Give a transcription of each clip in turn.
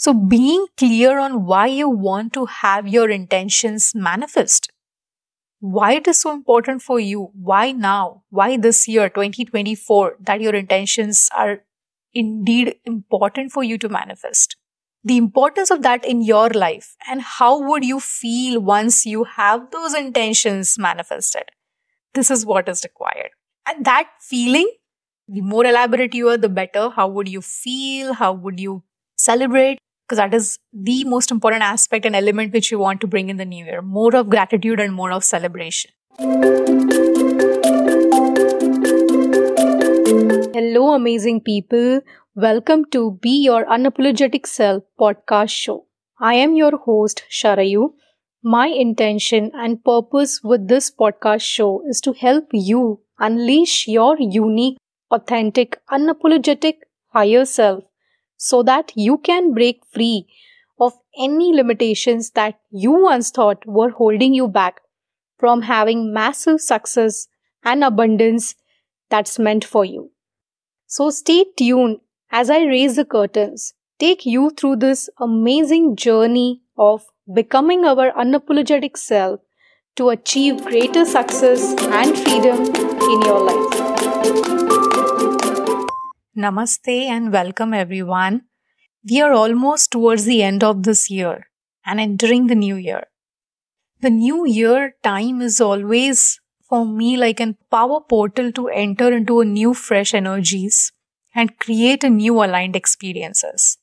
So being clear on why you want to have your intentions manifest. Why it is so important for you? Why now? Why this year, 2024, that your intentions are indeed important for you to manifest? The importance of that in your life and how would you feel once you have those intentions manifested? This is what is required. And that feeling, the more elaborate you are, the better. How would you feel? How would you celebrate? Because that is the most important aspect and element which you want to bring in the new year more of gratitude and more of celebration. Hello, amazing people. Welcome to Be Your Unapologetic Self podcast show. I am your host, Sharayu. My intention and purpose with this podcast show is to help you unleash your unique, authentic, unapologetic higher self so that you can break free of any limitations that you once thought were holding you back from having massive success and abundance that's meant for you. So stay tuned as I raise the curtains, take you through this amazing journey of becoming our unapologetic self to achieve greater success and freedom in your life. Namaste and welcome everyone. We are almost towards the end of this year and entering the new year. The new year time is always for me like a power portal to enter into a new fresh energies and create a new aligned experiences.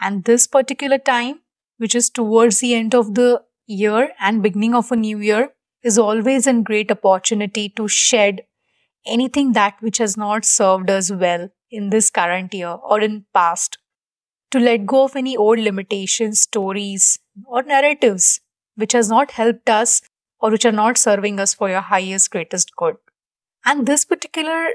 And this particular time, which is towards the end of the year and beginning of a new year, is always a great opportunity to shed anything that which has not served us well in this current year or in past to let go of any old limitations stories or narratives which has not helped us or which are not serving us for your highest greatest good and this particular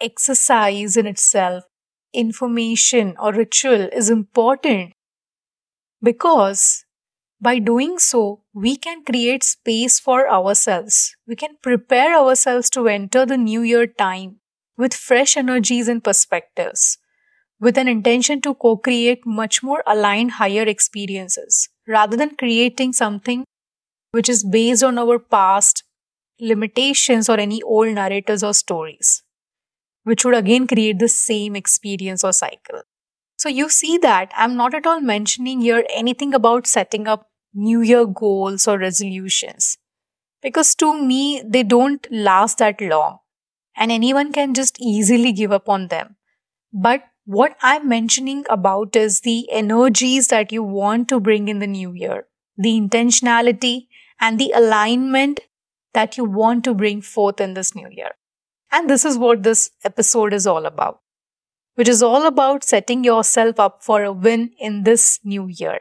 exercise in itself information or ritual is important because by doing so, we can create space for ourselves. We can prepare ourselves to enter the new year time with fresh energies and perspectives, with an intention to co create much more aligned higher experiences rather than creating something which is based on our past limitations or any old narratives or stories, which would again create the same experience or cycle. So you see that I'm not at all mentioning here anything about setting up New Year goals or resolutions because to me, they don't last that long and anyone can just easily give up on them. But what I'm mentioning about is the energies that you want to bring in the new year, the intentionality and the alignment that you want to bring forth in this new year. And this is what this episode is all about, which is all about setting yourself up for a win in this new year.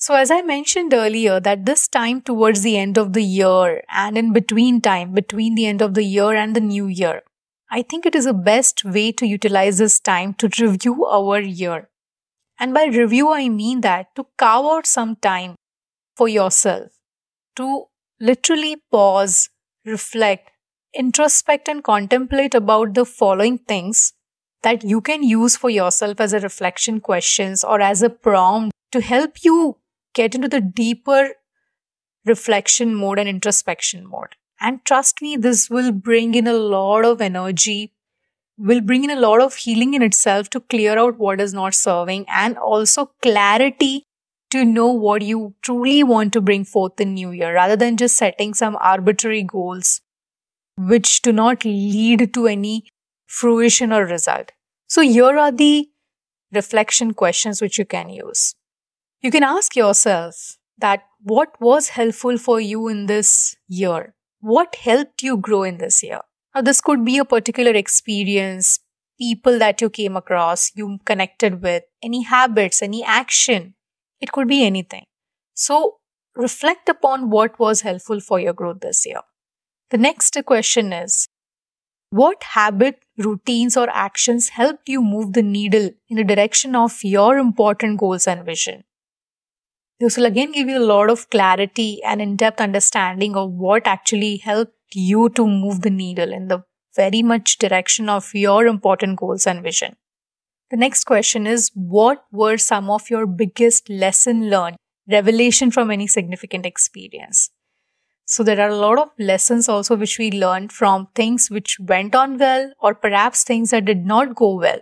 So, as I mentioned earlier, that this time towards the end of the year and in between time, between the end of the year and the new year, I think it is the best way to utilize this time to review our year. And by review, I mean that to carve out some time for yourself, to literally pause, reflect, introspect, and contemplate about the following things that you can use for yourself as a reflection questions or as a prompt to help you get into the deeper reflection mode and introspection mode. And trust me, this will bring in a lot of energy, will bring in a lot of healing in itself to clear out what is not serving and also clarity to know what you truly want to bring forth in new year rather than just setting some arbitrary goals which do not lead to any fruition or result. So here are the reflection questions which you can use. You can ask yourself that what was helpful for you in this year? What helped you grow in this year? Now, this could be a particular experience, people that you came across, you connected with, any habits, any action. It could be anything. So, reflect upon what was helpful for your growth this year. The next question is What habit, routines, or actions helped you move the needle in the direction of your important goals and vision? This will again give you a lot of clarity and in depth understanding of what actually helped you to move the needle in the very much direction of your important goals and vision. The next question is What were some of your biggest lesson learned, revelation from any significant experience? So, there are a lot of lessons also which we learned from things which went on well, or perhaps things that did not go well.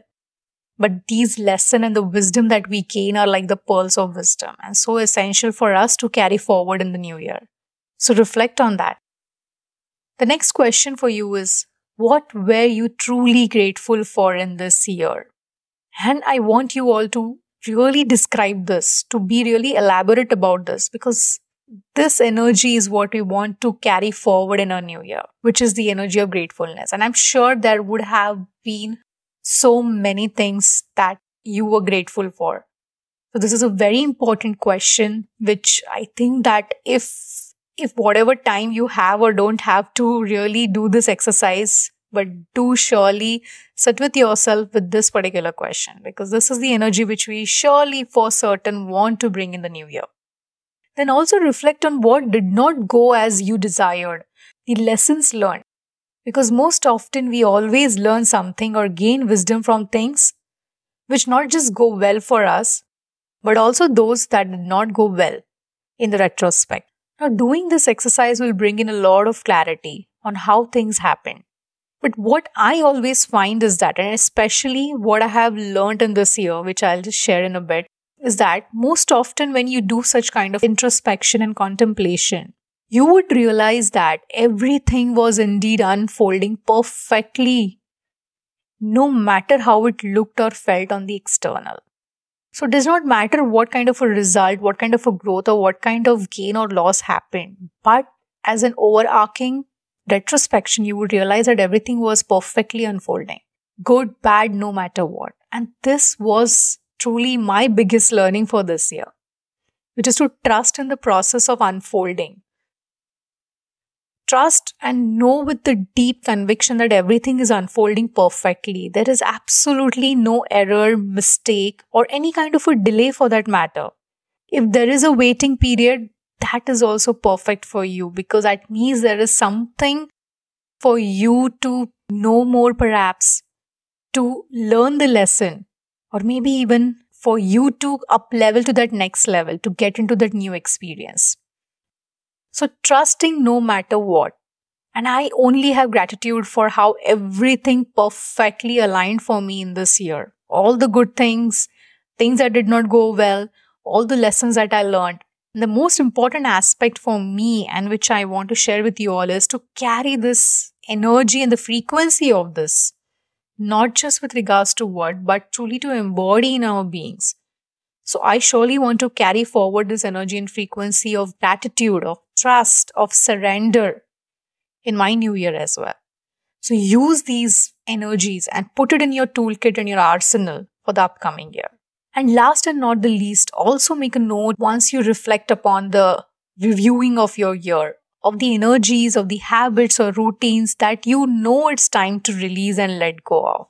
But these lessons and the wisdom that we gain are like the pearls of wisdom and so essential for us to carry forward in the new year. So, reflect on that. The next question for you is What were you truly grateful for in this year? And I want you all to really describe this, to be really elaborate about this, because this energy is what we want to carry forward in our new year, which is the energy of gratefulness. And I'm sure there would have been so many things that you were grateful for. So this is a very important question, which I think that if if whatever time you have or don't have to really do this exercise, but do surely sit with yourself with this particular question because this is the energy which we surely for certain want to bring in the new year. Then also reflect on what did not go as you desired, the lessons learned. Because most often we always learn something or gain wisdom from things which not just go well for us, but also those that did not go well in the retrospect. Now, doing this exercise will bring in a lot of clarity on how things happen. But what I always find is that, and especially what I have learned in this year, which I'll just share in a bit, is that most often when you do such kind of introspection and contemplation, you would realize that everything was indeed unfolding perfectly, no matter how it looked or felt on the external. So it does not matter what kind of a result, what kind of a growth, or what kind of gain or loss happened. But as an overarching retrospection, you would realize that everything was perfectly unfolding. Good, bad, no matter what. And this was truly my biggest learning for this year, which is to trust in the process of unfolding. Trust and know with the deep conviction that everything is unfolding perfectly. There is absolutely no error, mistake, or any kind of a delay for that matter. If there is a waiting period, that is also perfect for you because that means there is something for you to know more, perhaps, to learn the lesson, or maybe even for you to up level to that next level, to get into that new experience. So, trusting no matter what. And I only have gratitude for how everything perfectly aligned for me in this year. All the good things, things that did not go well, all the lessons that I learned. And the most important aspect for me, and which I want to share with you all, is to carry this energy and the frequency of this, not just with regards to what, but truly to embody in our beings. So I surely want to carry forward this energy and frequency of gratitude, of trust, of surrender in my new year as well. So use these energies and put it in your toolkit and your arsenal for the upcoming year. And last and not the least, also make a note once you reflect upon the reviewing of your year, of the energies, of the habits or routines that you know it's time to release and let go of.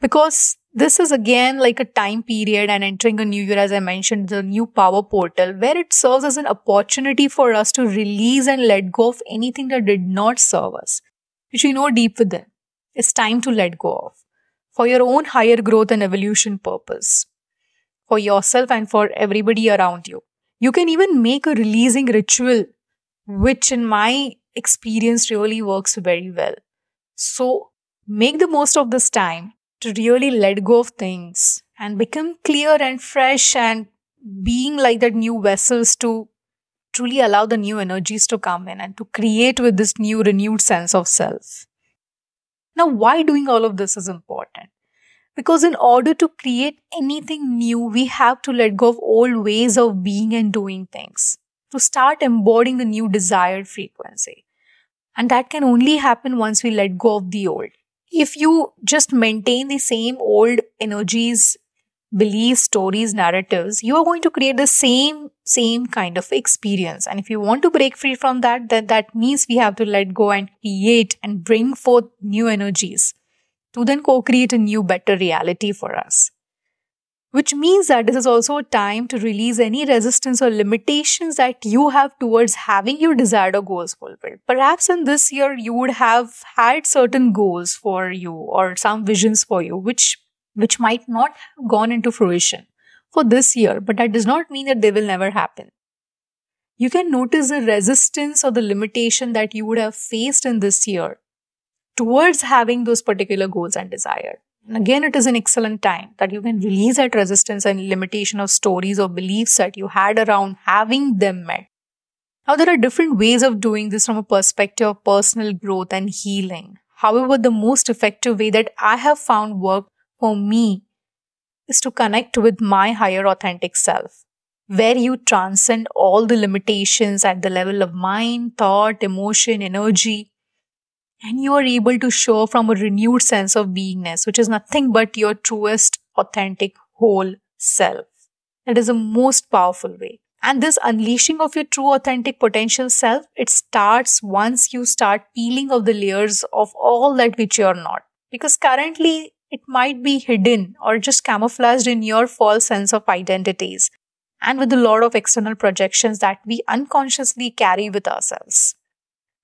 Because this is again like a time period and entering a new year, as I mentioned, the new power portal, where it serves as an opportunity for us to release and let go of anything that did not serve us, which we know deep within. It's time to let go of for your own higher growth and evolution purpose, for yourself and for everybody around you. You can even make a releasing ritual, which in my experience really works very well. So make the most of this time to really let go of things and become clear and fresh and being like that new vessels to truly allow the new energies to come in and to create with this new renewed sense of self. Now, why doing all of this is important? Because in order to create anything new, we have to let go of old ways of being and doing things to start embodying the new desired frequency. And that can only happen once we let go of the old if you just maintain the same old energies beliefs stories narratives you are going to create the same same kind of experience. And if you want to break free from that then that means we have to let go and create and bring forth new energies to then co-create a new better reality for us which means that this is also a time to release any resistance or limitations that you have towards having your desired or goals fulfilled. Perhaps in this year, you would have had certain goals for you or some visions for you, which which might not have gone into fruition for this year, but that does not mean that they will never happen. You can notice the resistance or the limitation that you would have faced in this year towards having those particular goals and desire. And again, it is an excellent time that you can release that resistance and limitation of stories or beliefs that you had around having them met. Now, there are different ways of doing this from a perspective of personal growth and healing. However, the most effective way that I have found work for me is to connect with my higher authentic self, where you transcend all the limitations at the level of mind, thought, emotion, energy, and you are able to show from a renewed sense of beingness, which is nothing but your truest, authentic, whole self. That is the most powerful way. And this unleashing of your true authentic potential self, it starts once you start peeling off the layers of all that which you're not. Because currently it might be hidden or just camouflaged in your false sense of identities and with a lot of external projections that we unconsciously carry with ourselves.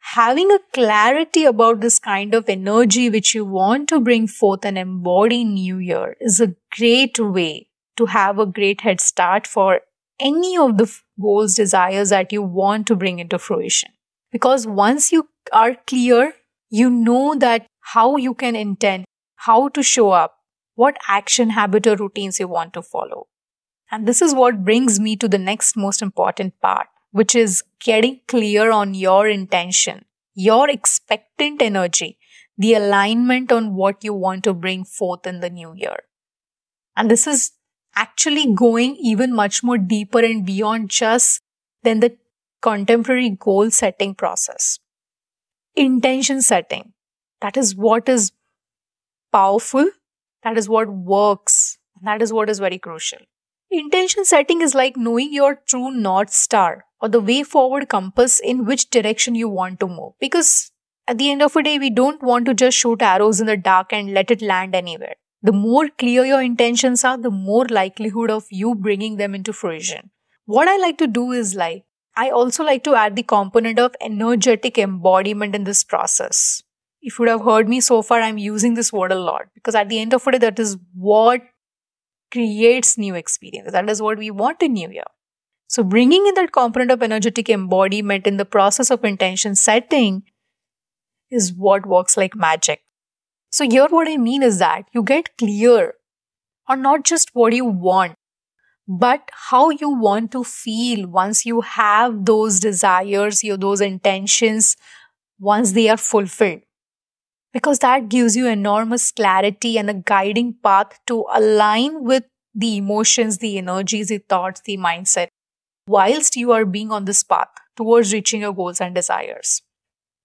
Having a clarity about this kind of energy which you want to bring forth and embody New Year is a great way to have a great head start for any of the goals, desires that you want to bring into fruition. Because once you are clear, you know that how you can intend how to show up, what action, habit, or routines you want to follow. And this is what brings me to the next most important part, which is getting clear on your intention, your expectant energy, the alignment on what you want to bring forth in the new year. And this is actually going even much more deeper and beyond just than the contemporary goal setting process. Intention setting. That is what is powerful. That is what works. That is what is very crucial. Intention setting is like knowing your true North Star or the way forward compass in which direction you want to move. Because at the end of the day, we don't want to just shoot arrows in the dark and let it land anywhere. The more clear your intentions are, the more likelihood of you bringing them into fruition. What I like to do is like, I also like to add the component of energetic embodiment in this process if you would have heard me so far, I'm using this word a lot because at the end of the day, that is what creates new experience. That is what we want in New Year. So bringing in that component of energetic embodiment in the process of intention setting is what works like magic. So here what I mean is that you get clear on not just what you want, but how you want to feel once you have those desires, your those intentions, once they are fulfilled because that gives you enormous clarity and a guiding path to align with the emotions, the energies, the thoughts, the mindset, whilst you are being on this path towards reaching your goals and desires.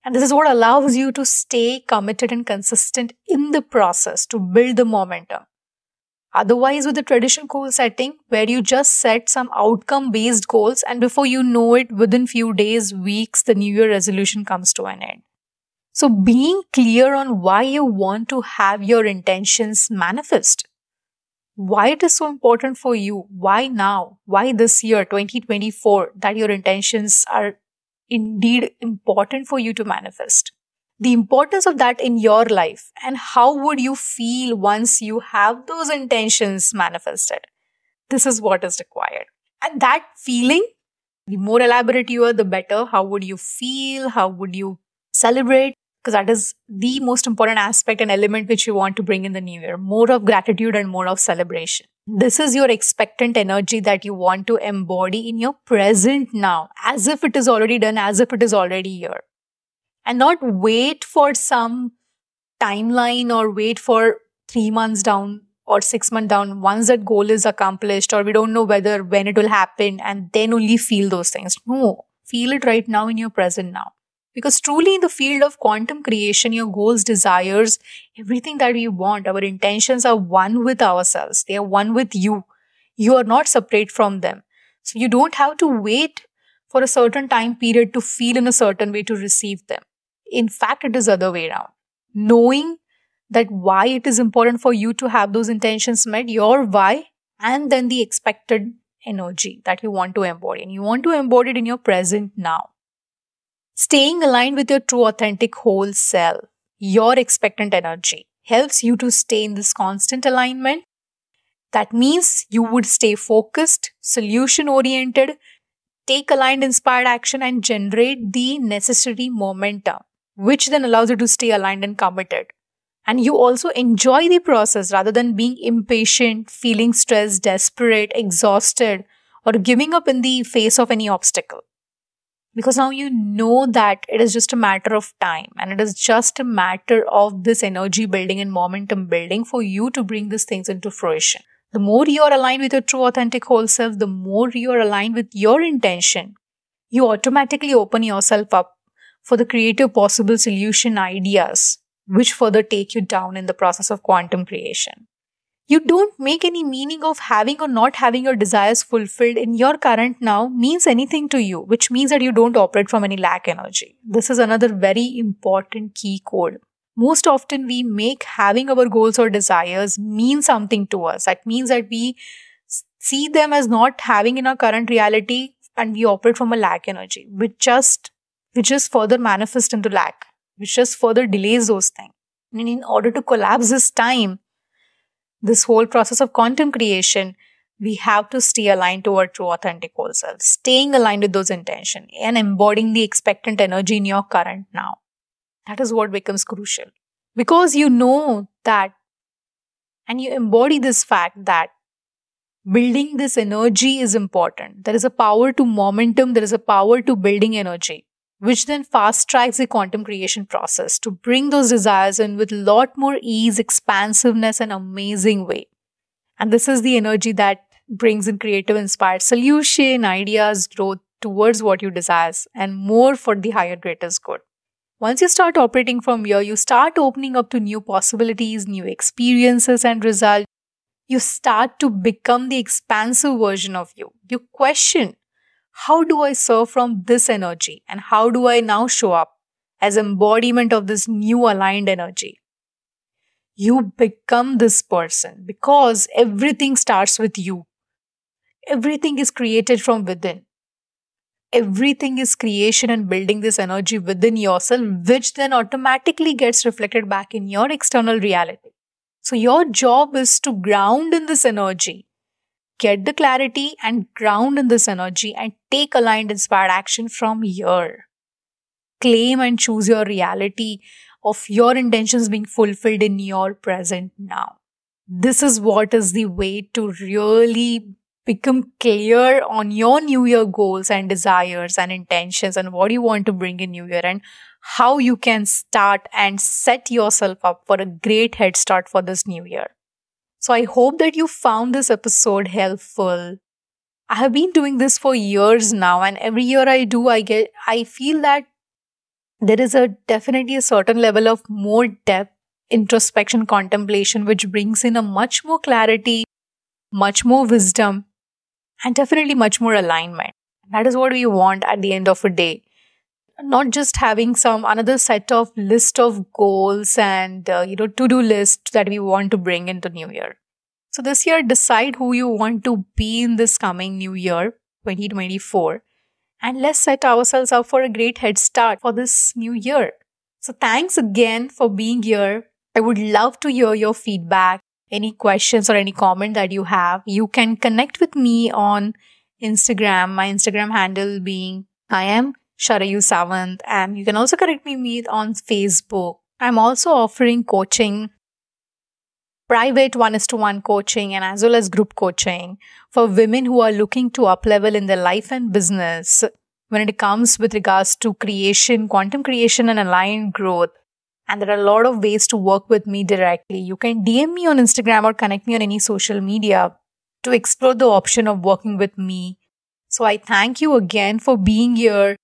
And this is what allows you to stay committed and consistent in the process to build the momentum. Otherwise, with the traditional goal setting, where you just set some outcome based goals, and before you know it, within few days, weeks, the New Year resolution comes to an end. So being clear on why you want to have your intentions manifest. Why it is so important for you? Why now? Why this year, 2024, that your intentions are indeed important for you to manifest? The importance of that in your life and how would you feel once you have those intentions manifested? This is what is required. And that feeling, the more elaborate you are, the better. How would you feel? How would you celebrate? Because that is the most important aspect and element which you want to bring in the new year more of gratitude and more of celebration. This is your expectant energy that you want to embody in your present now, as if it is already done, as if it is already here. And not wait for some timeline or wait for three months down or six months down once that goal is accomplished or we don't know whether when it will happen and then only feel those things. No, feel it right now in your present now. Because truly, in the field of quantum creation, your goals, desires, everything that we want, our intentions are one with ourselves. They are one with you. You are not separate from them. So you don't have to wait for a certain time period to feel in a certain way to receive them. In fact, it is other way around. Knowing that why it is important for you to have those intentions met, your why, and then the expected energy that you want to embody. And you want to embody it in your present now. Staying aligned with your true, authentic whole self, your expectant energy, helps you to stay in this constant alignment. That means you would stay focused, solution oriented, take aligned inspired action, and generate the necessary momentum, which then allows you to stay aligned and committed. And you also enjoy the process rather than being impatient, feeling stressed, desperate, exhausted, or giving up in the face of any obstacle because now you know that it is just a matter of time and it is just a matter of this energy building and momentum building for you to bring these things into fruition. The more you are aligned with your true authentic whole self, the more you are aligned with your intention, you automatically open yourself up for the creative possible solution ideas, which further take you down in the process of quantum creation you don't make any meaning of having or not having your desires fulfilled in your current now means anything to you, which means that you don't operate from any lack energy. This is another very important key code. Most often, we make having our goals or desires mean something to us. That means that we see them as not having in our current reality and we operate from a lack energy, which just which just further manifests into lack, which just further delays those things. And in order to collapse this time, this whole process of quantum creation, we have to stay aligned to our true authentic whole self, staying aligned with those intentions and embodying the expectant energy in your current now. That is what becomes crucial. Because you know that and you embody this fact that building this energy is important. There is a power to momentum, there is a power to building energy which then fast tracks the quantum creation process to bring those desires in with a lot more ease, expansiveness, and amazing way. And this is the energy that brings in creative, inspired solution, ideas, growth towards what you desire, and more for the higher, greatest good. Once you start operating from here, you start opening up to new possibilities, new experiences, and results. You start to become the expansive version of you. You question how do I serve from this energy? And how do I now show up as embodiment of this new aligned energy? You become this person because everything starts with you. Everything is created from within. Everything is creation and building this energy within yourself, which then automatically gets reflected back in your external reality. So, your job is to ground in this energy get the clarity and ground in this energy and take aligned inspired action from here. Claim and choose your reality of your intentions being fulfilled in your present now. This is what is the way to really become clear on your new year goals and desires and intentions and what you want to bring in new year and how you can start and set yourself up for a great head start for this new year. So I hope that you found this episode helpful. I have been doing this for years now, and every year I do, I get, I feel that there is a definitely a certain level of more depth, introspection, contemplation, which brings in a much more clarity, much more wisdom, and definitely much more alignment. That is what we want at the end of a day not just having some another set of list of goals and uh, you know to do list that we want to bring into new year. So this year decide who you want to be in this coming new year 2024 and let's set ourselves up for a great head start for this new year. So thanks again for being here. I would love to hear your feedback any questions or any comment that you have. You can connect with me on instagram. My instagram handle being i am Sharayu Sawant, and you can also connect me with on Facebook. I'm also offering coaching, private one is to one coaching, and as well as group coaching for women who are looking to up level in their life and business when it comes with regards to creation, quantum creation, and aligned growth. And there are a lot of ways to work with me directly. You can DM me on Instagram or connect me on any social media to explore the option of working with me. So I thank you again for being here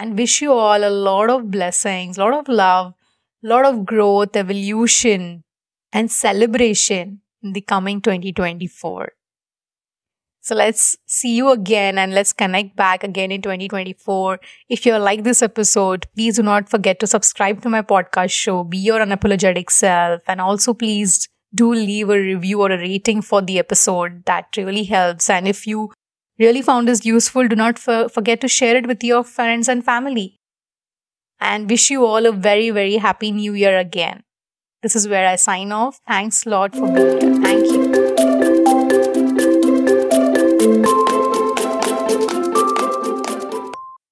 and wish you all a lot of blessings, a lot of love, lot of growth, evolution, and celebration in the coming 2024. So let's see you again and let's connect back again in 2024. If you like this episode, please do not forget to subscribe to my podcast show, Be Your Unapologetic Self. And also, please do leave a review or a rating for the episode. That really helps. And if you really found this useful, do not forget to share it with your friends and family. And wish you all a very, very happy new year again. This is where I sign off. Thanks a lot for being here. Thank you.